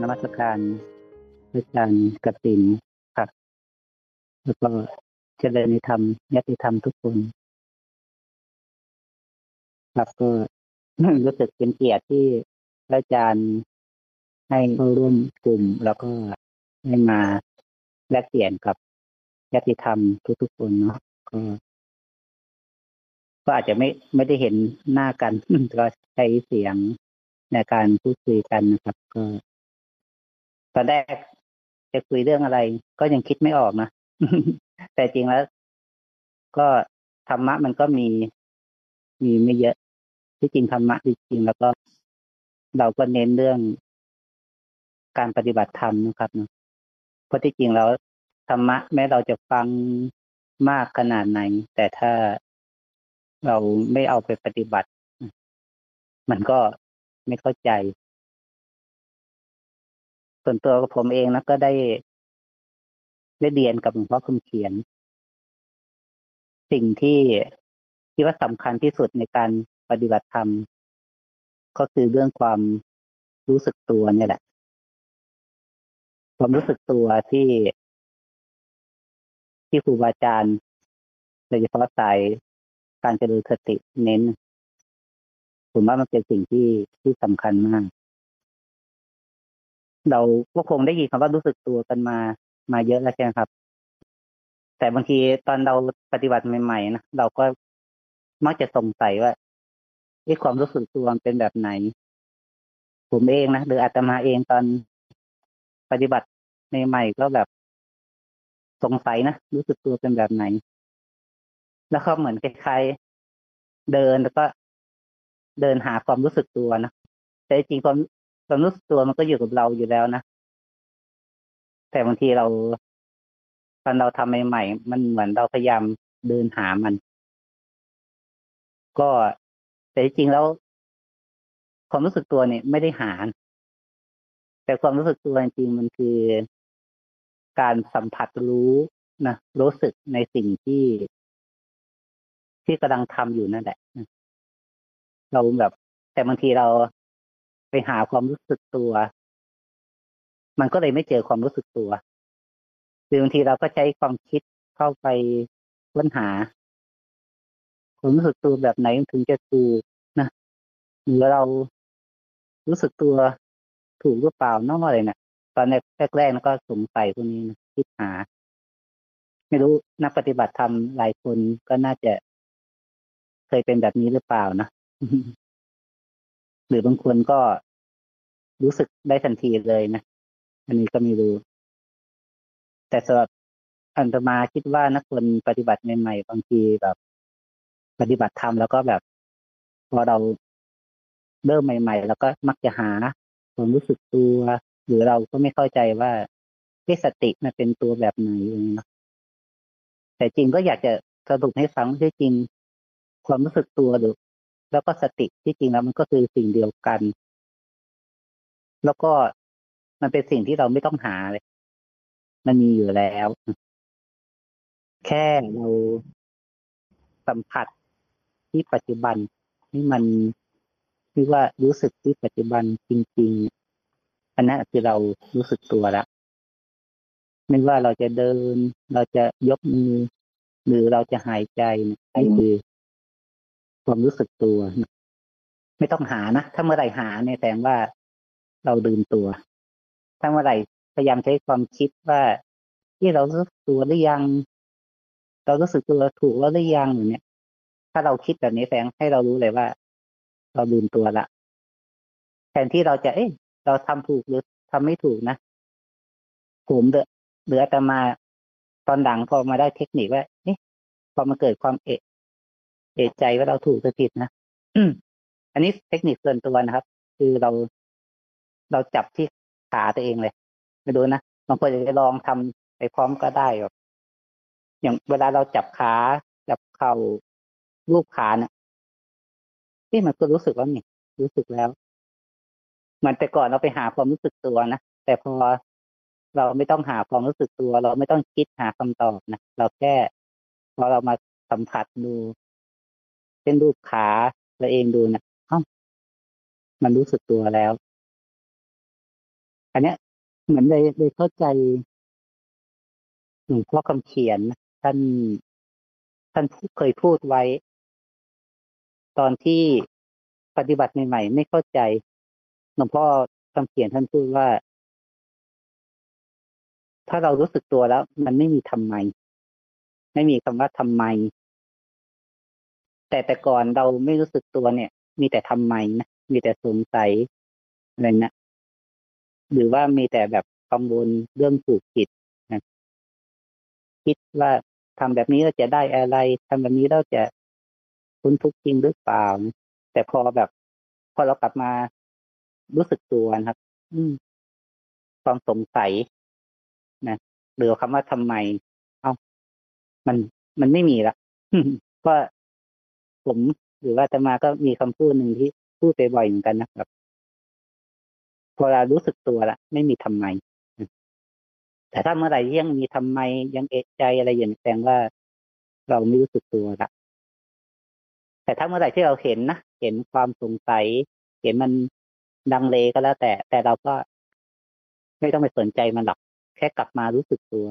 นมัสการอาจารย์กตินครับ แล้วก็เจริญในธรรมญาติธรรมทุกคน ครับก็รู้สึกเป็นเกียรติที่อาจารย์ให้เข้าร่วมกลุ่ม แล้วก็ให้มาแลกเปลี่ยนกับญาติธรรมทุกๆคนเนาะก็ก็อาจจะไม่ไม่ได้เห็นหน้ากันก็ใช้เสียงในการพูดคุยกันนะครับ ก็ ตอนแรกจะคุยเรื่องอะไร ก็ยังคิดไม่ออกนะแต่จริงแล้ว ก็ธรรมะมันก็มีมีไม่เยอะ ที่จริงธรรมะจริงแล้วก็เราก็เน้นเรื่องการปฏิบัติธรรมนะครับเนาะเพราะที่จริงแล้วธรรมะ แม้เราจะฟังมากขนาดไหน แต่ถ้าเราไม่เอาไปปฏิบัติ มันก็ไม่เข้าใจ ส่วนตัวผมเองนะก็ได้ได้เรียนกับหลวงพ่อคำเขียน สิ่งที่ที่ว่าสำคัญที่สุดในการปฏิบัติธรรม ก็คือเรื่องความรู้สึกตัวเนี่ยแหละ ความรู้สึกตัวที่ ที่ครูบาอาจารย์โดยเฉพาะสายการเจริญสติเน้นผมว่ามันเป็นสิ่งที่ที่สำคัญมาก เราก็คงได้ยินคำว่ารู้สึกตัวกันมามาเยอะแล้วใช่ไหมครับ แต่บางทีตอนเราปฏิบัติใหม่ๆนะเราก็มักจะสงสัยว่าไอ้ความรู้สึกตัวมันเป็นแบบไหน ผมเองนะหรืออาตมาเองตอนปฏิบัติใหม่ๆก็แบบสงสัยนะรู้สึกตัวเป็นแบบไหน แล้วก็เหมือนคล้ายๆเดินแล้วก็เดินหาความรู้สึกตัวนะแต่จริงความ ความรู้สึกตัวมันก็อยู่กับเราอยู่แล้วนะ แต่บางทีเราตอนเราทำใหม่ๆมันเหมือนเราพยายามเดินหามัน ก็แต่จริงแล้วความรู้สึกตัวเนี่ยไม่ได้หา แต่ความรู้สึกตัวจริงมันคือการสัมผัสรู้นะรู้สึกในสิ่งที่ที่กำลังทำอยู่นั่นแหละเราแบบ แต่บางทีเรา ไปหาความรู้สึกตัว มันก็เลยไม่เจอความรู้สึกตัวคือบางทีเราก็ใช้ความคิดเข้าไปค้นหาความรู้สึกตัวแบบไหนถึงจะถูกนะหรือเรารู้สึกตัวถูกหรือเปล่านอกอะไรเนะี่ยตอนแรกๆก็สงสัยพวกนี้นะคิดหา ไม่รู้นักปฏิบัติธรรมหลายคนก็น่าจะเคยเป็นแบบนี้หรือเปล่านะ รือบางคนก็รู้สึกได้ทันทีเลยนะ อันนี้ก็ไม่รู้ แต่สำหรับอันตมาคิดว่านักคนปฏิบัติใหม่ๆบางทีแบบ ปฏิบัติธรรมแล้วก็แบบ พอเราเริ่มใหม่ ๆ แล้วก็มักจะหาความรู้สึกตัว หรือเราก็ไม่เข้าใจว่าที่สติมันเป็นตัวแบบไหนอย่างนี้เนาะแต่จริงก็อยากจะสรุปให้ฟังที่จริงความรู้สึกตัวหรือ แล้วก็สติที่จริงแล้วมันก็คือสิ่งเดียวกัน แล้วก็มันเป็นสิ่งที่เราไม่ต้องหาเลย มันมีอยู่แล้ว แค่เราสัมผัสที่ปัจจุบันนี่มันที่ว่ารู้สึกที่ปัจจุบันจริง ๆ อันนั้นคือเรารู้สึกตัวแล้วไม่ว่าเราจะเดิน เราจะยกมือ หรือเราจะหายใจนี่คือ ความรู้สึกตัว ไม่ต้องหานะ ถ้าเมื่อไหร่หาเนี่ยแสดงว่าเราลืมตัว ถ้าเมื่อไหร่พยายามใช้ความคิดว่าที่เรารู้สึกตัวหรือยัง เรารู้สึกตัวถูกแล้วหรือยังอย่างเนี้ยถ้าเราคิดแบบนี้แสดงให้เรารู้เลยว่า เราลืมตัวละแทนที่เราจะ เอ๊ะเราทำถูกหรือทำไม่ถูกนะผมเดือหรืออาตมาตอนหลังพอมาได้เทคนิคว่าเอ๊ะพอมาเกิดความเอะ เอะใจว่าเราถูกหรือผิดนะอันนี้เทคนิคส่วนตัวนะครับ คือเราเราจับที่ขาตัวเองเลยไม่รู้นะบางคนจะลองทำไปพร้อมก็ได้แบบอย่างเวลาเราจับขาจับเข่ารูปขาเนี่ยที่มันก็รู้สึกว่านี่รู้สึกแล้วมันแต่ก่อนเราไปหาความรู้สึกตัวนะแต่พอเราไม่ต้องหาความรู้สึกตัว เราไม่ต้องคิดหาคำตอบนะเราแค่พอเรามาสัมผัสดู เช่นรูปขาตัวเองดูนะเอ้ามันรู้สึกตัวแล้ว อันเนี้ยเหมือนเลยเลยเข้าใจหลวงพ่อคำเขียนนะท่าน ท่านเคยพูดไว้ ตอนที่ปฏิบัติใหม่ๆไม่เข้าใจหลวงพ่อคำเขียนท่านพูดว่า ถ้าเรารู้สึกตัวแล้ว มันไม่มีทำไม ไม่มีคำว่าทำไม แต่แต่ก่อนเราไม่รู้สึกตัวเนี่ย มีแต่ทำไมนะมีแต่สงสัยอะไรนะหรือว่ามีแต่แบบกังวลเรื่องผูกผิดนะคิดว่าทำแบบนี้เราจะได้อะไรทำแบบนี้เราจะคุ้นทุกข์จริงหรือเปล่า แต่พอแบบพอเรากลับมารู้สึกตัวนะครับ อืมความสงสัยนะหรือคำว่าทำไม เอา้ามันมันไม่มีละก็ ผมหรือว่าจะมาก็มีคำพูดหนึ่งที่พูดไปบ่อยเหมือนกันนะครับพอเรารู้สึกตัวละไม่มีทำไม แต่ถ้าเมื่อไหร่ยังมีทำไมยังเอะใจอะไรอย่างแสดงว่าเราไม่รู้สึกตัวละแต่ถ้าเมื่อไหร่ที่เราเห็นนะเห็นความสงสัย เห็นมันดังเลก็แล้ว แต่ แต่เราก็ไม่ต้องไปสนใจมันหรอก แค่กลับมารู้สึกตัว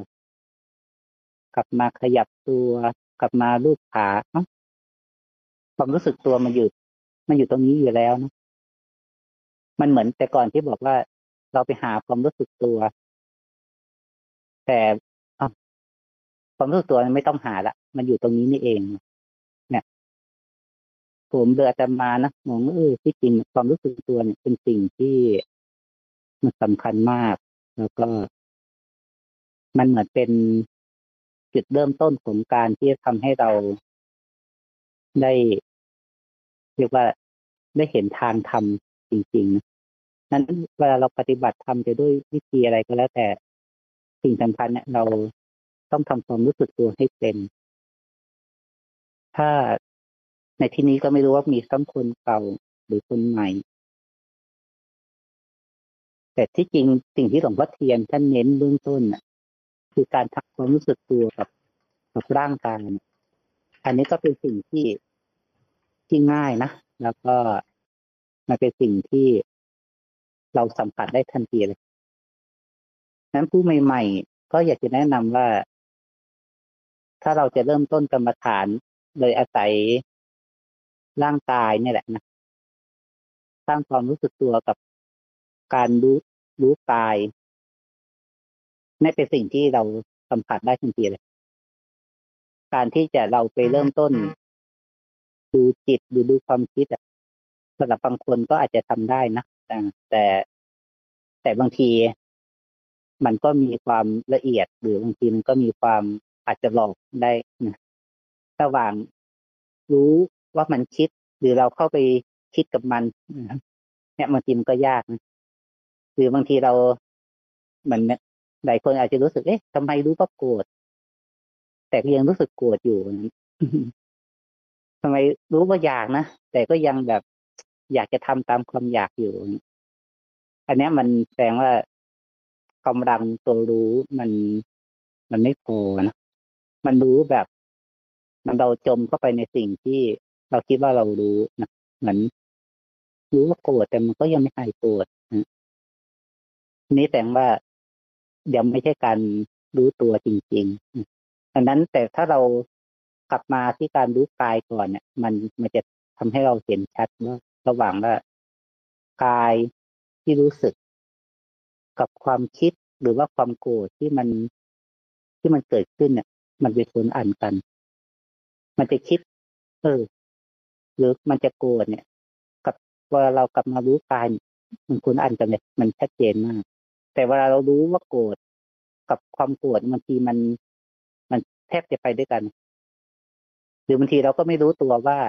กลับมาขยับตัว กลับมาลูบขา ความรู้สึกตัวมันอยู่ มันอยู่ตรงนี้อยู่แล้วนะมันเหมือนแต่ก่อนที่บอกว่าเราไปหาความรู้สึกตัว แต่ความรู้สึกตัวไม่ต้องหาละมันอยู่ตรงนี้นี่เอง เนี่ยผมเดือดมานะมองเออที่จริงความรู้สึกตัวเนี่ยเป็นสิ่งที่มันสำคัญมาก แล้วก็ มันเหมือนเป็นจุดเริ่มต้นของการที่จะทำให้เราได้ เรียกว่าได้เห็นทางทำจริงๆ นั้นเวลาเราปฏิบัติทำจะด้วยวิธีอะไรก็แล้วแต่สิ่งสำคัญเนี่ยเราต้องทำความรู้สึกตัวให้เป็น ถ้าในที่นี้ก็ไม่รู้ว่ามีทั้งคนเก่าหรือคนใหม่ แต่ที่จริงสิ่งที่หลวงพ่อเทียนท่านเน้นเบื้องต้นคือการทักความรู้สึกตัวกับกับร่างกายอันนี้ก็เป็นสิ่งที่ ที่ง่ายนะ แล้วก็มันเป็นสิ่งที่เราสัมผัสได้ทันทีเลยนั้นผู้ใหม่ ๆ ก็อยากจะแนะนำว่า ถ้าเราจะเริ่มต้นกรรมฐานเลยอาศัยร่างกายนี่แหละนะสร้างความรู้สึกตัวกับการรู้รู้กายนี่เป็นสิ่งที่เราสัมผัสได้ทันทีเลย การที่จะเราไปเริ่มต้น ดูจิตหรือดูความคิดอะสำหรับบางคนก็อาจจะทำได้นะแต่แต่บางทีมันก็มีความละเอียดหรือบางทีมันก็มีความอาจจะหลอกได้นะระหว่างรู้ว่ามันคิด หรือเราเข้าไปคิดกับมันเนี่ยบางทีมันก็ยากนะหรือบางทีเราเหมือนหลายคนอาจจะรู้สึกเอ๊ะทำไมรู้ว่าโกรธแต่ก็ยังรู้สึกโกรธอยู่ ทำไมรู้ว่าอยากนะ แต่ก็ยังแบบอยากจะทำตามความอยากอยู่ อันนี้มันแสดงว่ากำลังตัวรู้มันมันไม่พอนะมันรู้แบบ มันเราจมเข้าไปในสิ่งที่เราคิดว่าเรารู้นะเหมือนรู้ว่าโกรธแต่มันก็ยังไม่หายโกรธนี่แสดงว่ายังไม่ใช่การรู้ตัวจริงๆดังนั้นแต่ถ้าเรา กลับมาที่การรู้กายก่อนเนี่ย มันมันจะทำให้เราเห็นชัดว่าระหว่างว่ากายที่รู้สึก กับความคิดหรือว่าความโกรธที่มันที่มันเกิดขึ้นเนี่ย มันเป็นคนอ่านกัน มันจะคิด เออ หรือมันจะโกรธเนี่ย กับเวลาเรากลับมารู้กายมันคนอ่านกันเนี่ยมันชัดเจนมาก แต่เวลาเรารู้ว่าโกรธกับความโกรธบางทีมัน มันแทบจะไปด้วยกัน หรือบางทีเราก็ไม่รู้ตัวว่า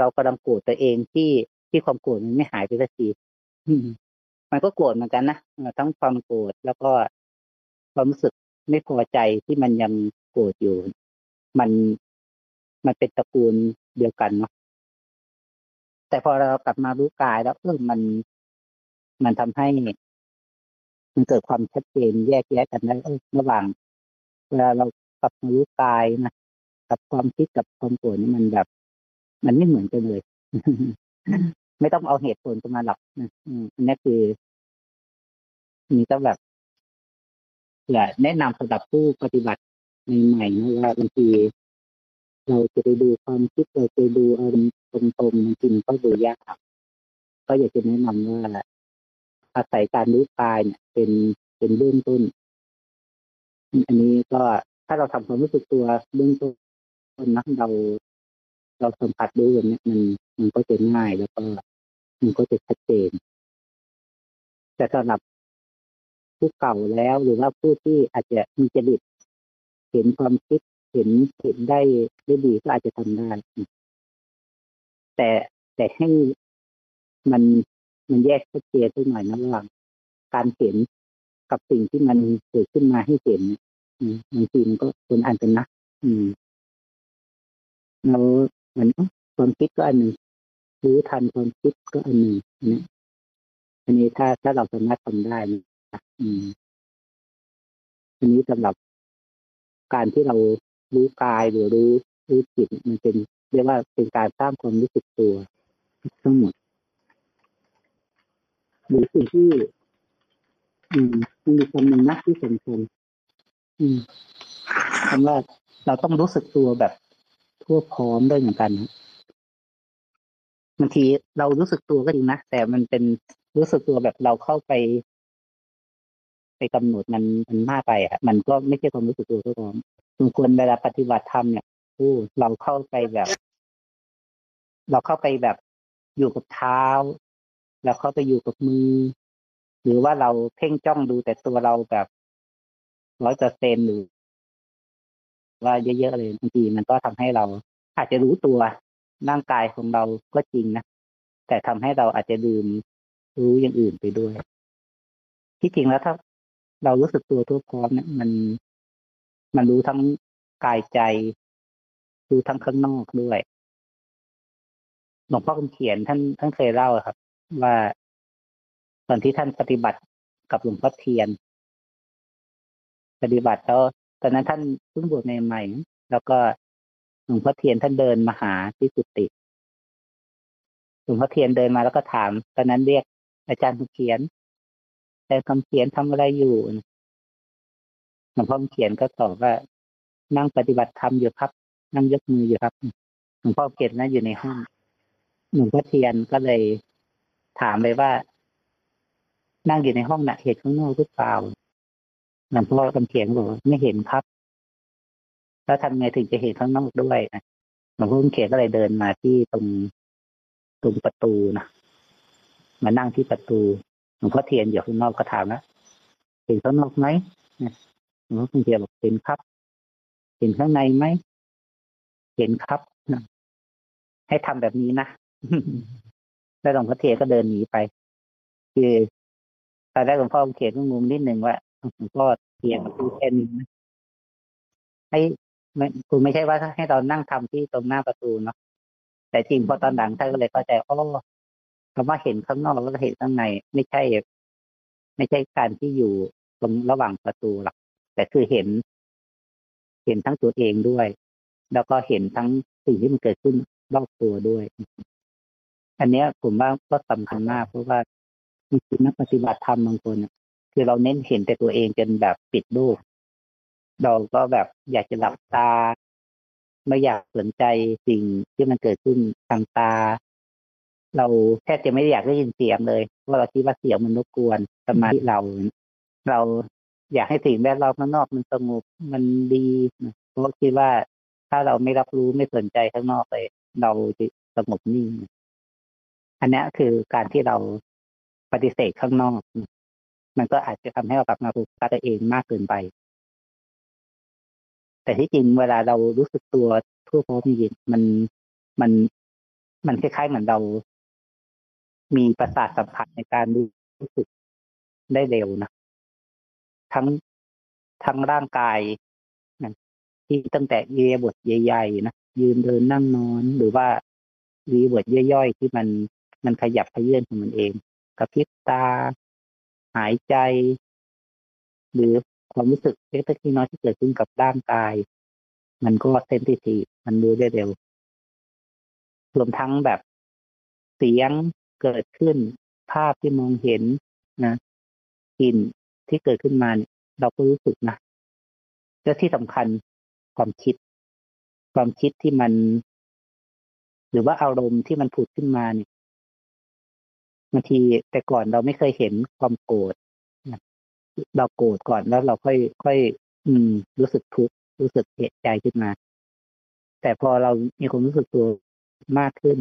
เรากำลังโกรธตัวเองที่ที่ความโกรธมันไม่หายไปสักทีมันก็โกรธเหมือนกันนะทั้งความโกรธแล้วก็ความรู้สึกไม่พอใจที่มันยังโกรธอยู่ มันมันเป็นตระกูลเดียวกันเนาะแต่พอเรากลับมารู้กายแล้วเออมันมันทำให้มันเกิดความชัดเจนแยกแยะกันได้ระหว่างเวลาเรากลับมารู้กายนะ กับความคิดกับความโกรธนี่มันแบบ มันไม่เหมือนกันเลย ไม่ต้องเอาเหตุผลตรงนั้นหรอกอันนี้คือนี่ก็แบบแนะนำสำหรับผู้ปฏิบัติใหม่ๆนะว่าบางทีเราจะไปดูความคิดเราไปดูอารมณ์ตรงๆจริงก็ดูยากครับก็อยากจะแนะนำว่าอาศัยการรู้กายเนี่ย เป็นเป็นเบื้องต้น อันนี้ก็ถ้าเราทำความรู้สึกตัวเบื้องต้น นนะเรา เราสัมผัสดูแบบนี้มันมันก็จะง่ายแล้วก็มันก็จะชัดเจน แต่สำหรับผู้เก่าแล้วหรือว่าผู้ที่อาจจะมีจริตเห็นความคิดเห็นเห็นได้ได้ดีก็อาจจะทำได้ แต่แต่ให้มันมันแยกชัดเจนสักหน่อยนะว่าการเห็นกับสิ่งที่มันเกิดขึ้นมาให้เห็นบางทีมันก็คนอ่านเป็นนะอืม เราเหมือนความคิดก็อันหนึ่งรู้ทันความคิดก็อันหนึ่งนะอันนี้ถ้าถ้าเราสามารถทำได้นะอืมอันนี้สำหรับการที่เรารู้กายหรือรู้รู้จิตมันเป็นเรียกว่าเป็นการสร้างความรู้สึกตัวทั้งหมดหรือสิ่งที่ อืมมันมีคำหนึ่งนะที่สำคัญอืมคำว่าเราต้องรู้สึกตัวแบบ ทั่วพร้อมด้วยเหมือนกันบางทีเรารู้สึกตัวก็จริงนะแต่มันเป็นรู้สึกตัวแบบเราเข้าไป ไปกำหนดมันมันมากไปอะ มันก็ไม่ใช่ความรู้สึกตัวทั่วพร้อมสมควรเวลาปฏิบัติธรรมเนี่ยโอ้เราเข้าไปแบบ เราเข้าไปแบบอยู่กับเท้า เราเข้าไปอยู่กับมือ หรือว่าเราเพ่งจ้องดูแต่ตัวเราแบบร้อยเปอร์เซ็นหรือ ว่าเยอะๆเลยบางทีมันก็ทำให้เราอาจจะรู้ตัวร่างกายของเราก็จริงนะแต่ทำให้เราอาจจะลืมรู้อย่างอื่นไปด้วย ที่จริงแล้วถ้าเรารู้สึกตัวทั่วพร้อมเนี่ยมันมันรู้ทั้งกายใจ รู้ทั้งข้างนอกด้วยหลวงพ่อคำเขียนท่านท่านเคยเล่าครับ ว่าตอนที่ท่านปฏิบัติกับหลวงพ่อเทียน ปฏิบัติแล้ว ตอนนั้นท่านเพิ่งบวชใหม่ๆแล้วก็หลวงพ่อเทียนท่านเดินมาหาที่กุฏิหลวงพ่อเทียนเดินมาแล้วก็ถาม ตอนนั้นเรียกอาจารย์คำเขียนอาจารย์คำเขียนทำอะไรอยู่หลวงพ่อเขียนก็ตอบว่า นั่งปฏิบัติธรรมอยู่ครับ นั่งยกมืออยู่ครับหลวงพ่อเขียนนะอยู่ในห้องหลวงพ่อเทียนก็เลยถามเลยว่า นั่งอยู่ในห้องนะ่ะเห็นข้างนอกหรือเปล่า หลวงพ่อคำเขียนบอกไม่เห็นครับ แล้วทำไงถึงจะเห็นข้างนอกด้วยนะหลวงพ่อเขียนก็เลยเดินมาที่ตรงตรงประตูนะมานั่งที่ประตูหลวงพ่อเทียนอยู่ข้างนอกก็ถามนะเห็นข้างนอกไหมหลวงพ่อเทียนบอกเห็นครับ เห็นข้างในไหมเห็นครับนะให้ทำแบบนี้นะแล้วหลวงพ่อเทียนก็เดินหนีไป คือตอนแรกหลวงพ่อเขียนก็งงนิดนึงว่า หลวงพ่อเทียนพูดแค่นี้ให้ไม่คือไม่ใช่ว่าให้เรานั่งทำที่ตรงหน้าประตูเนาะแต่จริงพอตอนหลังท่านก็เลยเข้าใจอ๋อคำว่าเห็นข้างนอกแล้วก็เห็นข้างใน ไม่ใช่ ไม่ใช่การที่อยู่ตรงระหว่างประตูหรอกแต่คือเห็น เห็นทั้งตัวเองด้วย แล้วก็เห็นทั้งสิ่งที่มันเกิดขึ้นรอบตัวด้วย อันเนี้ยผมว่าก็สำคัญมากเพราะว่าบางทีนักปฏิบัติธรรมบางคน คือเราเน้นเห็นแต่ตัวเองจนแบบปิดรูปเราก็แบบอยากจะหลับตา ไม่อยากสนใจสิ่งที่มันเกิดขึ้นทางตา เราแทบจะไม่อยากได้ยินเสียงเลยเพราะเราคิดว่าเสียงมันรบกวนสมาธิเรา เราอยากให้สิ่งแวดล้อมข้างนอกมันสงบมันดีเพราะคิดว่าถ้าเราไม่รับรู้ไม่สนใจข้างนอกเลยเราจะสงบนิ่งอันนี้คือการที่เราปฏิเสธข้างนอก มันก็อาจจะทำให้เรากลับมาโฟกัสตัวเองมากเกินไป แต่ที่จริงเวลาเรารู้สึกตัวทั่วพร้อมจริงมันมันมันคล้ายๆเหมือนเรา มีประสาทสัมผัสในการรู้สึกได้เร็วนะทั้งทั้งร่างกายนะที่ตั้งแต่เยียบทใหญ่ๆนะยืนเดินนั่งนอน หรือว่าวีบทย่อยๆที่มันมันขยับขยื่นของมันเองกระพริบตา หายใจ หรือความรู้สึกเล็กๆน้อยที่เกิดขึ้นกับร่างกาย มันก็เซนติทีมันรู้ได้เร็วรวมทั้งแบบเสียงเกิดขึ้น ภาพที่มองเห็นนะกลิ่นที่เกิดขึ้นมาเนี่ยเราก็รู้สึกนะและที่สำคัญความคิด ความคิดที่มัน หรือว่าอารมณ์ที่มันผุดขึ้นมาเนี่ย บางทีแต่ก่อนเราไม่เคยเห็นความโกรธเราโกรธก่อนแล้วเราค่อยค่อย อืม รู้สึกทุกข์รู้สึกเสียใจขึ้นมา แต่พอเรามีความรู้สึกตัวมากขึ้น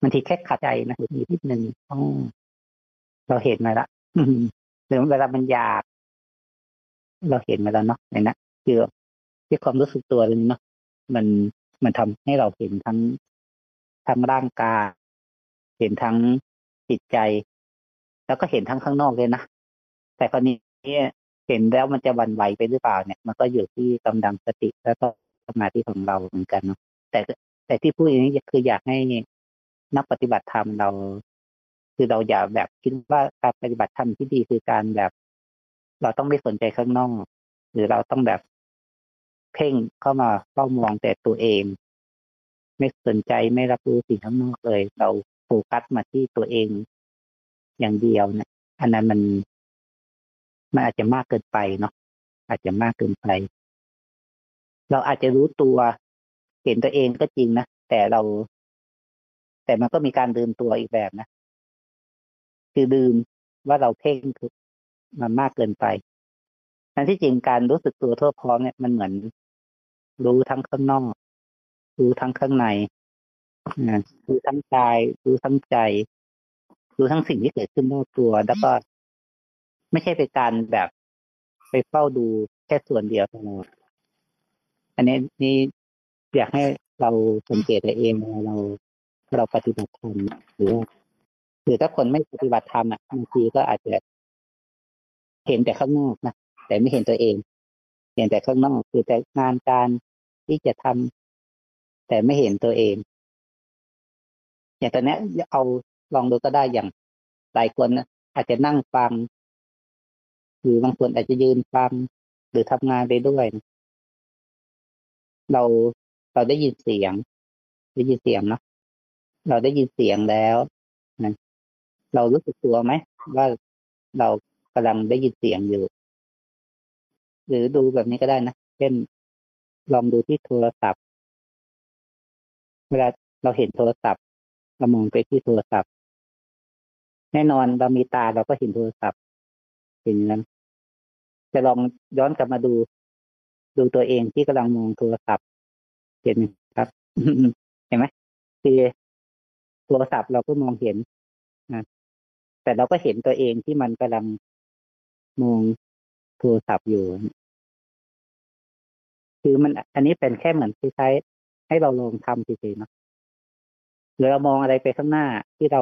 บางทีแค่ขัดใจนะมีนิดนึงอ๋อเราเห็นมาละหรือเวลามันอยาก เราเห็นมาแล้วเนาะในนะคือที่ความรู้สึกตัวนี้เนาะมันมันทำให้เราเห็นทั้งทั้งร่างกายเห็นทั้ง จิตใจ แล้วก็เห็นทั้งข้างนอกเลยนะ แต่คราวนี้เห็นแล้วมันจะวันไหวไปหรือเปล่าเนี่ย มันก็อยู่ที่กำลังสติแล้วก็สมาธิของเราเหมือนกันเนาะแต่แต่ที่พูดอย่างนี้คืออยากให้นักปฏิบัติธรรมเรา คือเราอย่าแบบคิดว่าการปฏิบัติธรรมที่ดีคือการแบบ เราต้องไม่สนใจข้างนอก หรือเราต้องแบบเพ่งเข้ามาเฝ้ามองแต่ตัวเอง ไม่สนใจไม่รับรู้สิ่งข้างนอกเลย เรา กัสมาที่ตัวเอง อย่างเดียวเนี่ยอันนั้นมันมันอาจจะมากเกินไปเนาะอาจจะมากเกินไป เราอาจจะรู้ตัว เห็นตัวเองก็จริงนะแต่เรา แต่มันก็มีการลืมตัวอีกแบบนะคือลืมว่าเราเพ่งคือมันมากเกินไปทั้งที่จริงการรู้สึกตัวทั่วพร้อมเนี่ยมันเหมือนรู้ทั้งข้างนอก รู้ทั้งข้างใน รู้ทั้งกายรู้ทั้งใจรู้ทั้งสิ่งที่เกิดขึ้นรอบตัว แล้วก็ไม่ใช่เป็นการแบบไปเฝ้าดูแค่ส่วนเดียวตลอดอันนี้นี่อยากให้เราสังเกตตัวเองเวลาเราเราปฏิบัติธรรมหรือหรือถ้าคนไม่ปฏิบัติธรรมอะบางทีก็อาจจะเห็นแต่ข้างนอกนะแต่ไม่เห็นตัวเอง เห็นแต่ข้างนอกคือแต่งานการที่จะทำแต่ไม่เห็นตัวเอง อย่างตอนนี้เอาลองดูก็ได้อย่างหลายคนอาจจะนั่งฟัง หรือบางคนอาจจะยืนฟัง หรือทำงานไปด้วย เราเราได้ยินเสียง ได้ยินเสียงเนาะเราได้ยินเสียงแล้วนะเรารู้สึกตัวไหมว่าเรากำลังได้ยินเสียงอยู่ หรือดูแบบนี้ก็ได้นะเช่นลองดูที่โทรศัพท์ เวลาเราเห็นโทรศัพท์ เรามองไปที่โทรศัพท์ แน่นอนเรามีตาเราก็เห็นโทรศัพท์เห็นนั้นจะลองย้อนกลับมาดู ดูตัวเองที่กำลังมองโทรศัพท์ เห็นครับ เห็นไหมคือโทรศัพท์เราก็มองเห็นนะแต่เราก็เห็นตัวเองที่มันกำลังมองโทรศัพท์อยู่ คือมันอันนี้เป็นแค่เหมือนที่ใช้ให้เราลองทำเฉยๆเนาะ รือเรามองอะไรไปข้างหน้าที่เรา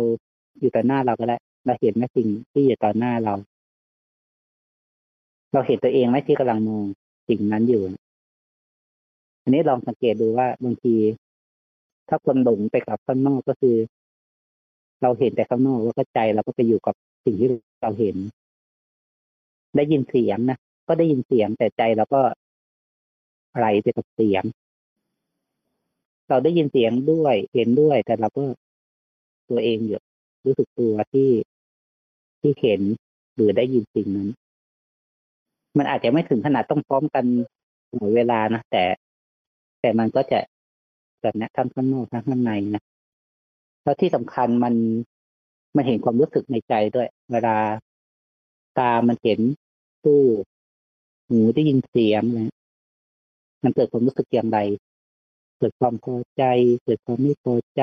อยู่ต่อหน้าเราก็ได้วเราเห็นไหมสิ่งที่อยู่ต่อหน้าเรา เราเห็นตัวเองไหมที่กำลังมองสิ่งนั้นอยู่ อันนี้ลองสังเกตดูว่าบางที ถ้าคนหลงไปกับข้างนอกก็คือ เราเห็นแต่ข้างนอกแล้วก็ใจเราก็ไปอยู่กับสิ่งที่เราเห็น ได้ยินเสียงนะก็ได้ยินเสียงแต่ใจเราก็ไหลไปกับเสียง เราได้ยินเสียงด้วยเห็นด้วย แต่เราก็ตัวเองอยู่รู้สึกตัวที่ที่เห็นหรือได้ยินสิ่งนั้น มันอาจจะไม่ถึงขนาดต้องพร้อมกันหมดเวลานะแต่ แต่มันก็จะแบบนี้ทั้งข้างนอกทั้งข้างในนะแล้วที่สำคัญมันมันเห็นความรู้สึกในใจด้วย เวลาตามันเห็นตู้หูได้ยินเสียงนะมันเกิดความรู้สึกอย่างไร เกิดความพอใจ เกิดความไม่พอใจ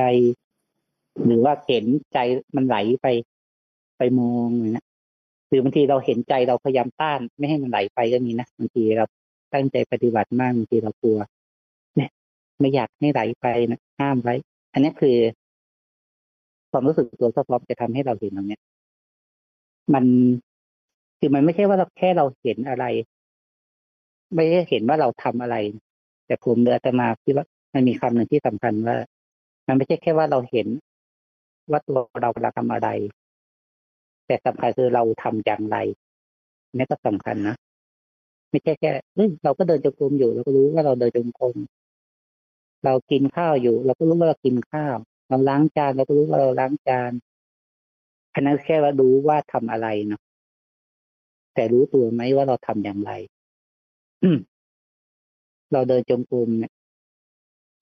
หรือว่าเห็นใจมันไหลไปไปมองอย่างนี้หรือบางทีเราเห็นใจเราพยายามต้าน ไม่ให้มันไหลไปก็มีนะบางทีเราตั้งใจปฏิบัติมากบางทีเรากลัวเนี่ยไม่อยากให้ไหลไปนะห้ามไว้ อันนี้คือ ความรู้สึกตัวพร้อมจะทำให้เราเห็นตรงนี้มันคือมันไม่ใช่ว่าเราแค่เราเห็นอะไร ไม่ได้เห็นว่าเราทำอะไร แต่ผมเดือจะมาคิดว่า มันมีคำหนึ่งที่สำคัญว่า มันไม่ใช่แค่ว่าเราเห็นว่าตัวเราเราทำอะไร แต่สำคัญคือเราทำอย่างไรนี่ก็สำคัญนะไม่ใช่แค่เฮ้ยเราก็เดินจงกรมอยู่เราก็รู้ว่าเราเดินจงกรมเรากินข้าวอยู่ เราก็รู้ว่าเรากินข้าว เราล้างจานเราก็รู้ว่าเราล้างจานอันนั้นแค่ว่ารู้ว่าทำอะไรเนาะแต่รู้ตัวไหมว่าเราทำอย่างไรเราเดินจงกรมเนี่ย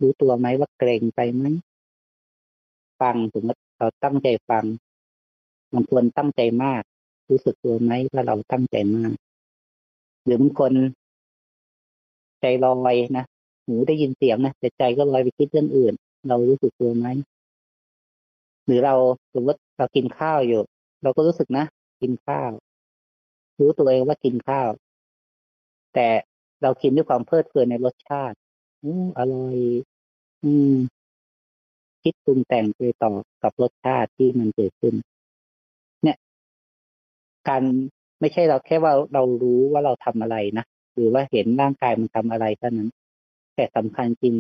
รู้ตัวไหมว่าเกรงไปไหมฟังถึงเราตั้งใจฟังบางคนตั้งใจมาก รู้สึกตัวไหมว่าเราตั้งใจมาก หรือบางคน ใจลอยนะหูได้ยินเสียงนะแต่ใจก็ลอยไปคิดเรื่องอื่น เรารู้สึกตัวไหมหรือเราสมมติเรากินข้าวอยู่ เราก็รู้สึกนะกินข้าว รู้ตัวเองว่ากินข้าว แต่เรากินด้วยความเพลิดเพลินในรสชาติ อู้อร่อย อืม คิดปรุงแต่งไปต่อกับรสชาติที่มันเกิดขึ้น เนี่ย การไม่ใช่เราแค่ว่าเรารู้ว่าเราทำอะไรนะหรือว่าเห็นร่างกายมันทำอะไรเท่านั้น แต่สำคัญจริง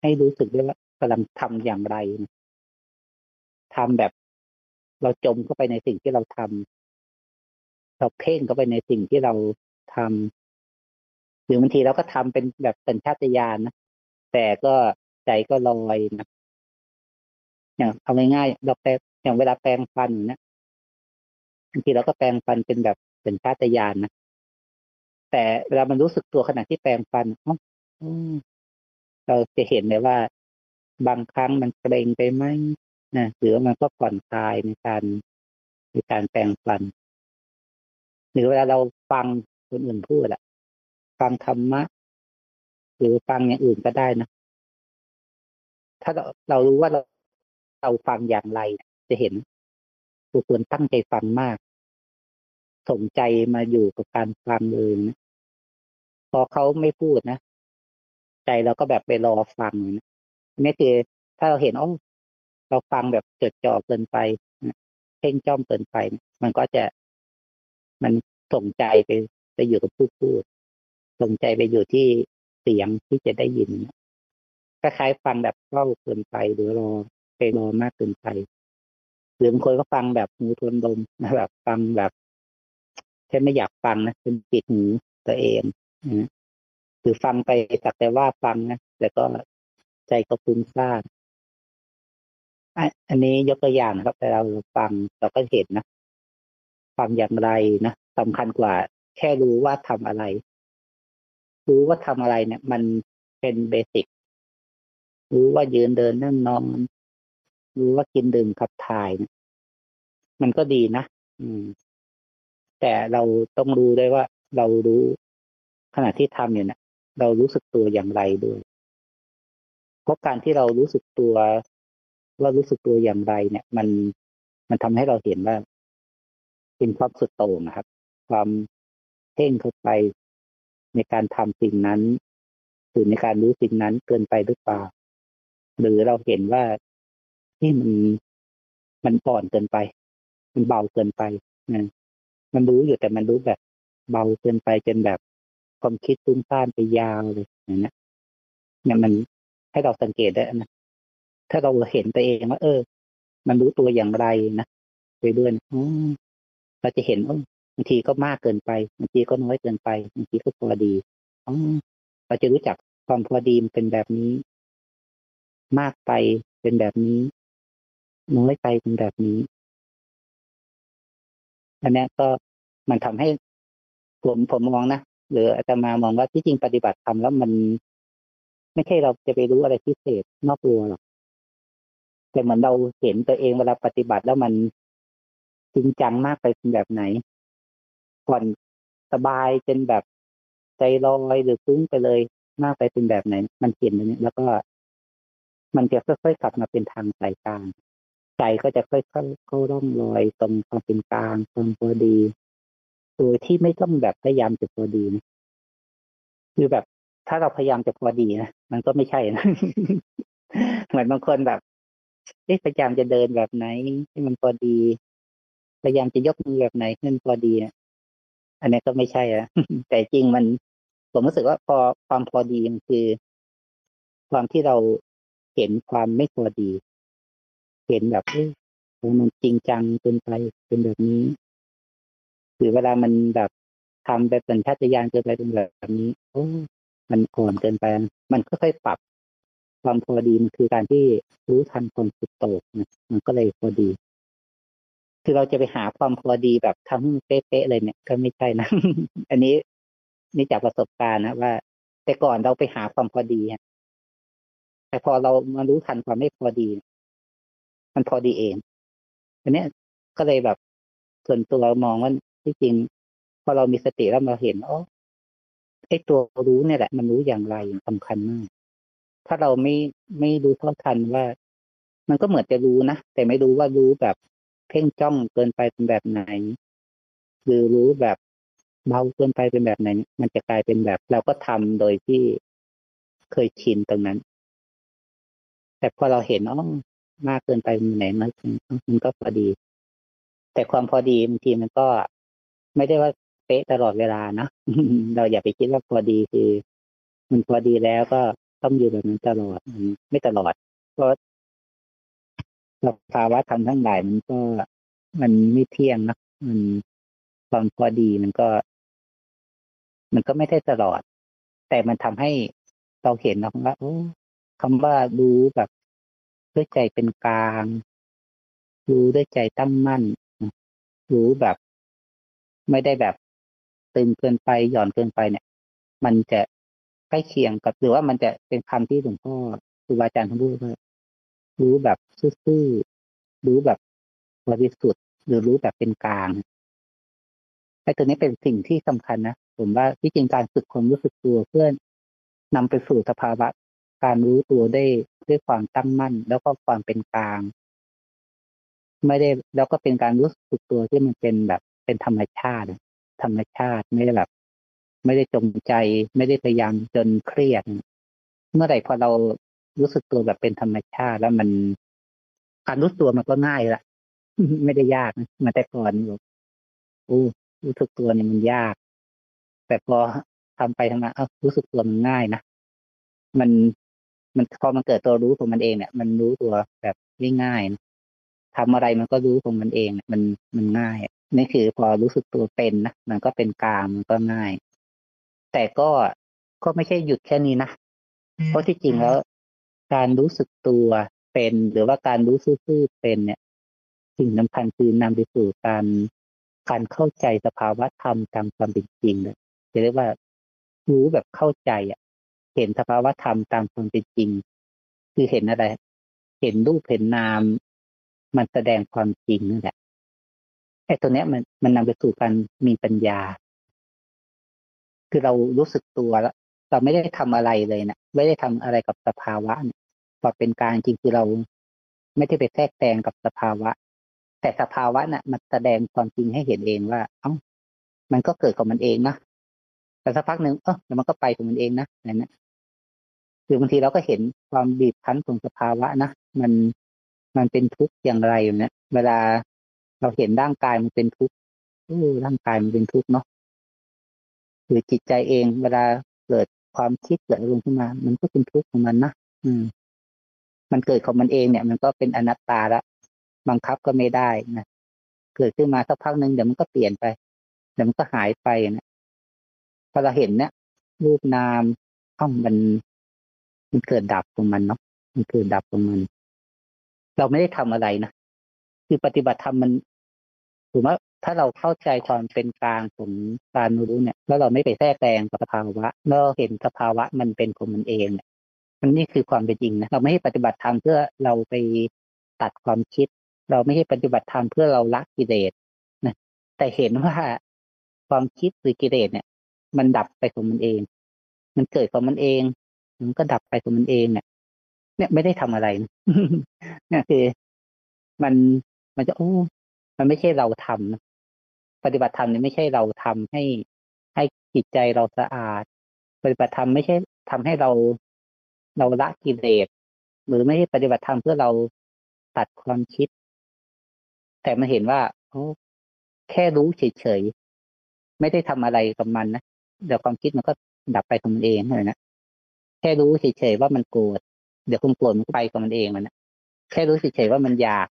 ให้รู้สึกด้วยว่ากำลังทำอย่างไรนะทำแบบเราจมเข้าไปในสิ่งที่เราทำเราเพ่งเข้าไปในสิ่งที่เราทำห รือบางทีเราก็ทำเป็นแบบสัญชาตญาณนะแต่ก็ใจก็ลอยนะอย่างเอาง่ายๆเราแปลอย่างเวลาแปลงฟันนะบางทีเราก็แปลงฟันเป็นแบบสัญชาตญาณนะแต่เวลามันรู้สึกตัวขณะที่แปลงฟันเราจะเห็นเลยว่า บางครั้งมันเกรงไปไหมนะหรือมันก็ผ่อนคลายในการในการแปลงฟัน หรือเวลาเราฟังคนอื่นพูดอะ ฟังธรรมะ หรือฟังอย่างอื่นก็ได้นะ ถ้าเราเรารู้ว่าเราเราฟังอย่างไร จะเห็นผู้ควรตั้งใจฟังมากสนใจมาอยู่กับการฟังเลยนะพอเขาไม่พูดนะใจเราก็แบบไปรอฟังนะนี่คือถ้าเราเห็นอ๋อเราฟังแบบจดจ่อเกินไปเพ่งจ้องเกินไป มันก็จะมันส่งใจไปไปอยู่กับผู้พูด ส่งใจไปอยู่ที่เสียงที่จะได้ยินคล้ายๆฟังแบบเข้าเกินไป หรือรอไปรอมากเกินไป หรือบางคนก็ฟังแบบหูทวนลมนะแบบฟังแบบแค่ไม่อยากฟังนะเป็นปิดหูตัวเองนะหรือฟังไปสักแต่ว่าฟังนะแต่ก็ใจก็ฟุ้งซ่านอันนี้ยกตัวอย่างนะครับแต่เราฟังเราก็เห็นนะ ฟังอย่างไรนะสำคัญกว่า แค่รู้ว่าทำอะไร รู้ว่าทำอะไรเนี่ย มันเป็นเบสิกรู้ว่ายืนเดินนั่งนอน รู้ว่ากินดื่มขับถ่ายเนี่ยมันก็ดีนะอืม แต่เราต้องรู้ได้ว่า เรารู้ขณะที่ทำอยู่เนะี่ยเรารู้สึกตัวอย่างไรด้วย เพราะการที่เรารู้สึกตัวว่ารู้สึกตัวอย่างไร เนี่ย มันมันทำให้เราเห็นว่าเป็นความสุดโต่งนะครับ ความเพ่งเข้าไป ในการทำสิ่งนั้นหรือในการรู้สิ่งนั้นเกินไปหรือเปล่า หรือเราเห็นว่าที่มันมันอ่อนเกินไป มันเบาเกินไปนะมันรู้อยู่แต่มันรู้แบบเบาเกินไปจนแบบความคิดตุ้งต้านไปยาวเลยอย่างนี้เนี่ยมันให้เราสังเกตได้นะถ้าเราเห็นตัวเองว่า เออ มันรู้ตัวอย่างไรนะไปด้วยอ๋อเราจะเห็นว่า บางทีก็มากเกินไปบางทีก็น้อยเกินไปบางทีก็พอดีเราจะรู้จักความพอดีมันเป็นแบบนี้ มากไปเป็นแบบนี้น้อยไปเป็นแบบนี้อันนี้ก็มันทำให้ผมผมมองนะหรืออาจจะมามองว่าที่จริงปฏิบัติทำแล้วมัน ไม่ใช่เราจะไปรู้อะไรพิเศษนอกตัวหรอกแต่เหมือนเราเห็นตัวเองเวลาปฏิบัติแล้วมันจริงจังมากไปเป็นแบบไหน ผ่อนสบายจนแบบใจลอยหรือฟุ้งไปเลยมากไปเป็นแบบไหน มันเห็นนี้แล้วก็ มันจะค่อยๆกลับมาเป็นทางสายกลางใจก็จะค่อยๆเข้าร่องรอยตรงความเป็นกลางตรงพอดีโดยที่ไม่ต้องแบบพยายามจะพอดีนะคือแบบถ้าเราพยายามจะพอดีนะมันก็ไม่ใช่นะเหมือนบางคนแบบพยายามจะเดินแบบไหนให้มันพอดี พยายามจะยกมือแบบไหนให้มันพอดี อันนี้ก็ไม่ใช่อะแต่จริงมันผมรู้สึกว่าพอความพอดีมันคือ ความที่เราเห็นความไม่พอดี เห็นแบบเออมันจริงจังเกินไปเป็นแบบนี้หรือเวลามันแบบทำแบบสัญชาตญาณเกินไปเป็นแบบนี้ โอ้มันอ่อนเกินไป มันก็ค่อยปรับ ความพอดีมันคือการที่รู้ทันความสุดโต่งนะมันก็เลยพอดี คือเราจะไปหาความพอดีแบบทำให้มันเป๊ะๆเลยเนี่ย ก็ไม่ใช่นะ อันนี้นี่จากประสบการณ์นะว่า แต่ก่อนเราไปหาความพอดีแต่พอเรามารู้ทันความไม่พอดี มันพอดีเองอันนี้ก็เลยแบบส่วนตัวมองว่าที่จริงพอเรามีสติแล้วเราเห็นอ๋อไอ้ตัวรู้เนี่ยแหละ มันรู้อย่างไรสำคัญมากถ้าเราไม่ไม่รู้เท่าทันว่า มันก็เหมือนจะรู้นะแต่ไม่รู้ว่ารู้แบบ เพ่งจ้องเกินไปเป็นแบบไหนหรือรู้แบบเบาเกินไปเป็นแบบไหน มันจะกลายเป็นแบบเราก็ทำโดยที่เคยชินตรงนั้น แต่พอเราเห็นอ๋อมากเกินไปมันไหนมันมันก็พอดี แต่ความพอดีบางทีมันก็ไม่ได้ว่าเป๊ะตลอดเวลานะเราอย่าไปคิดว่าพอดีคือ มันพอดีแล้วก็ต้องอยู่แบบนั้นตลอดไม่ตลอด เพราะ สภาวะธรรมทั้งหลายมันก็มันไม่เที่ยงนะมันความพอดีมันก็ มันก็ไม่ได้ตลอด แต่มันทำให้เราเห็นนะว่าโอ้คำว่ารู้แบบด้วยใจเป็นกลาง รู้ด้วยใจตั้งมั่น รู้แบบ ไม่ได้แบบตึงเกินไปหย่อนเกินไปเนี่ย มันจะใกล้เคียงกับหรือว่ามันจะเป็นคำที่หลวงพ่อครูบาอาจารย์ท่านพูดว่า รู้แบบซื่อๆรู้แบบบริสุทธิ์หรือรู้แบบเป็นกลางไอ้ตัวนี้เป็นสิ่งที่สำคัญนะผมว่าที่จริงการฝึกความรู้สึกตัวเพื่อนำไปสู่สภาวะ การรู้ตัวได้ด้วยความตั้งมั่น แล้วก็ความเป็นกลาง ไม่ได้แล้วก็เป็นการรู้สึกตัวที่มันเป็นแบบเป็นธรรมชาติ ธรรมชาติไม่ได้แบบ ไม่ได้จงใจ ไม่ได้พยายามจนเครียด เมื่อไหร่พอเรา รู้สึกตัวแบบเป็นธรรมชาติแล้วมันการรู้ตัวมันก็ง่ายละไม่ได้ยากนะมาแต่ก่อนบอกโอ้รู้สึกตัวเนี่ยมันยาก แต่พอทำไปทำมาเออรู้สึกตัวมันง่ายนะมันมันพอมันเกิดตัวรู้ของมันเองเนี่ย มันรู้ตัวแบบง่ายๆทำอะไรมันก็รู้ของมันเองมันมันง่ายนี่คือพอรู้สึกตัวเป็นนะมันก็เป็นกลางมันก็ง่าย แต่ก็ก็ไม่ใช่หยุดแค่นี้นะเพราะที่จริงแล้ว การรู้สึกตัวเป็น หรือว่าการรู้ซื่อๆเป็นเนี่ย สิ่งสำคัญคือนำไปสู่การการเข้าใจสภาวะธรรมตามความเป็นจริงเลยจะเรียกว่ารู้แบบเข้าใจอะ เห็นสภาวะธรรมตามความเป็นจริง คือเห็นอะไร เห็นรูปเห็นนาม มันแสดงความจริงนั่นแหละไอ้ตัวเนี้ยมันมันนำไปสู่การมีปัญญา คือเรารู้สึกตัวแล้วเราไม่ได้ทำอะไรเลยนะไม่ได้ทำอะไรกับสภาวะเนี่ย พอเป็นกลางจริงคือเราไม่ได้ไปแทรกแซงกับสภาวะ แต่สภาวะน่ะ มันแสดงความจริงให้เห็นเองว่า เอ้ามันก็เกิดของมันเองนะแต่สักพักหนึ่งเออแล้วมันก็ไปของมันเองนะนั่นนะคือบางทีเราก็เห็นความบีบคั้นของสภาวะนะมันมันเป็นทุกข์อย่างไรอยู่เนี่ยเวลาเราเห็นร่างกายมันเป็นทุกข์โอ้ร่างกายมันเป็นทุกข์เนาะหรือจิตใจเอง เวลาเกิดความคิดเกิดอารมณ์ขึ้นมา มันก็เป็นทุกข์ของมันนะอืม มันเกิดของมันเองเนี่ย มันก็เป็นอนัตตาละบังคับก็ไม่ได้นะเกิดขึ้นมาสักพักหนึ่งเดี๋ยวมันก็เปลี่ยนไปเดี๋ยวมันก็หายไปนะพอเราเห็นเนี่ยรูปนามอ้อมมันมันเกิดดับของมันเนาะมันเกิดดับของมัน เราไม่ได้ทำอะไรนะคือปฏิบัติธรรมมันถือว่าถ้าเราเข้าใจความเป็นกลางของการรู้เนี่ย แล้วเราไม่ไปแทรกแซงกับสภาวะเราเห็นสภาวะมันเป็นของมันเองเนี่ย มันนี่คือความเป็นจริงนะเราไม่ให้ปฏิบัติธรรมเพื่อเราไปตัดความคิด เราไม่ให้ปฏิบัติธรรมเพื่อเราละกิเลสนะแต่เห็นว่าความคิดหรือกิเลสเนี่ย มันดับไปของมันเอง มันเกิดของมันเอง มันก็ดับไปของมันเองเนี่ยเนี่ยไม่ได้ทำอะไรเนี่ยคือ มันมันจะโอ้มันไม่ใช่เราทำนะปฏิบัติธรรมเนี่ยไม่ใช่เราทำให้ให้จิตใจเราสะอาด ปฏิบัติธรรมไม่ใช่ทำให้เรา เราละกิเลสหรือไม่ใช่ปฏิบัติธรรมเพื่อเราตัดความคิด แต่มาเห็นว่าโอ้แค่รู้เฉยๆไม่ได้ทำอะไรกับมันนะเดี๋ยวความคิดมันก็ดับไปของมันเองเลยนะแค่รู้เฉยๆว่ามันโกรธเดี๋ยวความโกรธมันก็ไปของมันเองมันนะแค่รู้เฉยๆว่ามันอยาก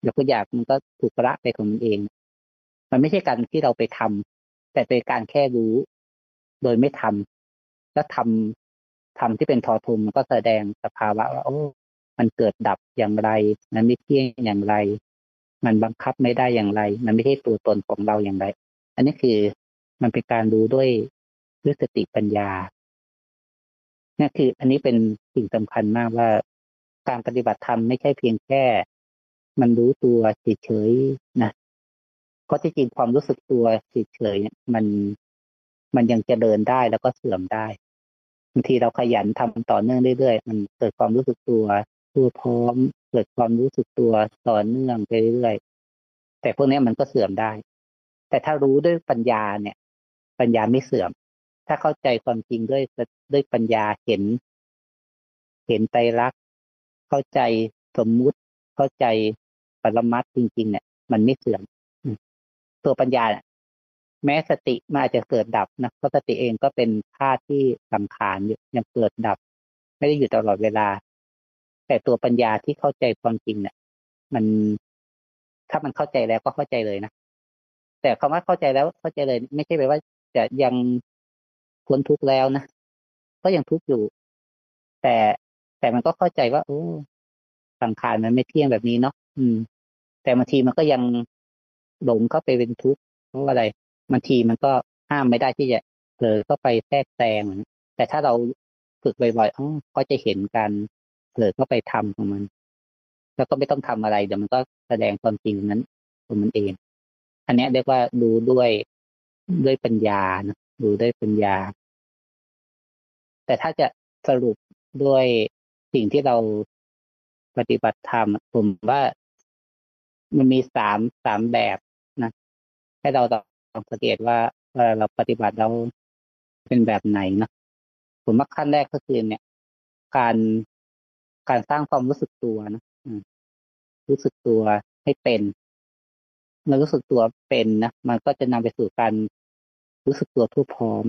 เดี๋ยวก็อยากมันก็ถูกละไปของมันเอง มันไม่ใช่การที่เราไปทำแต่เป็นการแค่รู้ โดยไม่ทำแล้วทำทำที่เป็นทอทุมมันก็แสดงสภาวะว่าโอ้มันเกิดดับอย่างไร มันไม่เที่ยงอย่างไร มันบังคับไม่ได้อย่างไร มันไม่ใช่ตัวตนของเราอย่างไร อันนี้คือมันเป็นการรู้ด้วยด้วยสติปัญญานี่คือ อันนี้เป็นสิ่งสำคัญมากว่าการปฏิบัติธรรมไม่ใช่เพียงแค่ มันรู้ตัวเฉยๆนะเพราะที่จริงความรู้สึกตัวเฉยๆมันมันยังจะเดินได้แล้วก็เสื่อมได้ บางทีเราขยันทำต่อเนื่องเรื่อยๆมันเกิดความรู้สึกตัวตัวพร้อมเกิดความรู้สึกตัวต่อเนื่องไปเรื่อยๆแต่พวกนี้มันก็เสื่อมได้ แต่ถ้ารู้ด้วยปัญญาเนี่ย ปัญญาไม่เสื่อม ถ้าเข้าใจความจริงด้วยด้วยปัญญาเห็น เห็นไตรลักษณ์เข้าใจสมมุติเข้าใจปรมัตจริง ๆ เนี่ย มันไม่เสื่อมตัวปัญญา แม้สติมันอาจจะเกิดดับนะเพราะสติเองก็เป็นธาตุที่สังขารอยู่ยังเกิดดับ ไม่ได้อยู่ตลอดเวลา แต่ตัวปัญญาที่เข้าใจความจริงเนี่ยมันถ้ามันเข้าใจแล้วก็เข้าใจเลยนะแต่คำว่าเข้าใจแล้วเข้าใจเลย ไม่ใช่แปลว่าจะยังพ้นทุกข์แล้วนะก็ยังทุกข์อยู่ แต่แต่มันก็เข้าใจว่า โอ้สังขารมันไม่เที่ยงแบบนี้เนาะอืม แต่บางทีมันก็ยังหลงเข้าไปเป็นทุกข์เพราะอะไร บางทีมันก็ห้ามไม่ได้ที่จะเผลอเข้าไปแทรกแซงแต่ถ้าเราฝึกบ่อยๆอ๋อก็จะเห็นการเผลอเข้าไปทำของมัน แล้วก็ไม่ต้องทำอะไรเดี๋ยวมันก็แสดงความจริงนั้นของมันเอง อันนี้เรียกว่าดูด้วยด้วยปัญญานะดูด้วยปัญญา แต่ถ้าจะสรุปด้วยสิ่งที่เราปฏิบัติธรรมผมว่ามันมีสามสามแบบนะ ให้เรา ต้องสังเกตว่าเราปฏิบัติเราเป็นแบบไหนนะผมว่าขั้นแรกก็คือเนี่ย การการสร้างความรู้สึกตัวนะรู้สึกตัวให้เป็นเมื่อรู้สึกตัวเป็นนะมันก็จะนำไปสู่การรู้สึกตัวทั่วพร้อม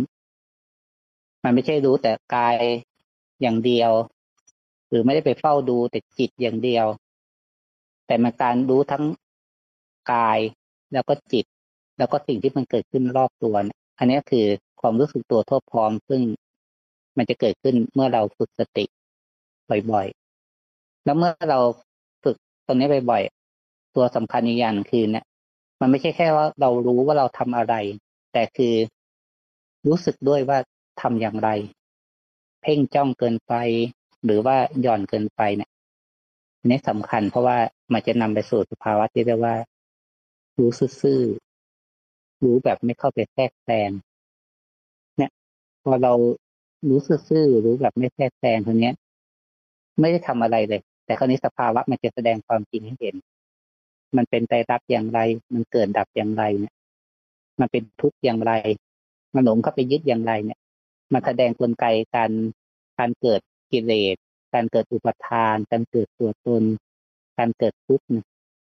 มันไม่ใช่รู้แต่กายอย่างเดียว หรือไม่ได้ไปเฝ้าดูแต่จิตอย่างเดียว แต่มันการรู้ทั้งกายแล้วก็จิต แล้วก็สิ่งที่มันเกิดขึ้นรอบตัวเนี่ยอันนี้คือความรู้สึกตัวทั่วพร้อม ซึ่งมันจะเกิดขึ้นเมื่อเราฝึกสติบ่อยๆ แล้วเมื่อเราฝึกตรงนี้บ่อยๆ ตัวสำคัญอีกอย่างคือเนี่ย มันไม่ใช่แค่ว่าเรารู้ว่าเราทำอะไร แต่คือรู้สึกด้วยว่าทำอย่างไร เพ่งจ้องเกินไป หรือว่าหย่อนเกินไปเนี่ยนี่สำคัญเพราะว่ามันจะนำไปสู่สภาวะที่เรียกว่า รู้ซื่อ รู้แบบไม่เข้าไปแทรกแซงเนี่ย พอเรารู้ซื่อๆรู้แบบไม่แทรกแซงตรงนี้ไม่ได้ทำอะไรเลย แต่คราวนี้สภาวะมันจะแสดงความจริงให้เห็น มันเป็นใจรับอย่างไร มันเกิดดับอย่างไรเนี่ย มันเป็นทุกข์อย่างไร มันหลงเข้าไปยึดอย่างไรเนี่ย มันแสดงกลไกการการเกิดกิเลสการเกิดอุปทาน การเกิดตัวตน การเกิดทุกข์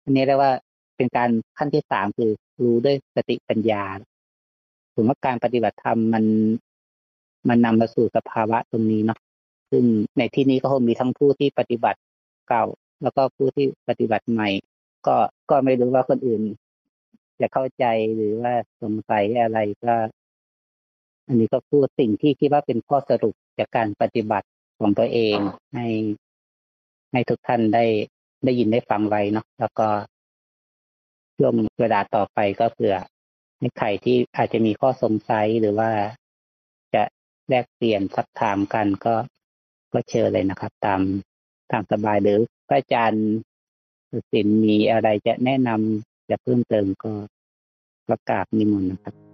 อันนี้เรียกว่าเป็นการขั้นที่สามคือ รู้ด้วยสติปัญญาผมว่าการปฏิบัติธรรมมันมันนำมาสู่สภาวะตรงนี้เนาะซึ่งในที่นี้ก็คงมีทั้งผู้ที่ปฏิบัติเก่า แล้วก็ผู้ที่ปฏิบัติใหม่ ก็ก็ไม่รู้ว่าคนอื่น จะเข้าใจหรือว่าสงสัยอะไรก็ อันนี้ก็พูดสิ่งที่คิดว่าเป็นข้อสรุปจากการปฏิบัติของตัวเองให้ให้ทุกท่านได้ได้ยินได้ฟังไว้เนาะแล้วก็ ช่วงเวลาต่อไปก็เผื่อใครที่อาจจะมีข้อสงสัยหรือว่าจะแลกเปลี่ยนสักถามกันก็ก็เชิญเลยนะครับ ตามตามสบายหรือพระอาจารย์สินมีอะไรจะแนะนำจะเพิ่มเติมก็ประกาศนิมนต์นะครับ